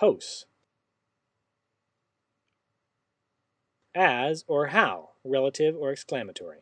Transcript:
hosts. As or how, relative or exclamatory.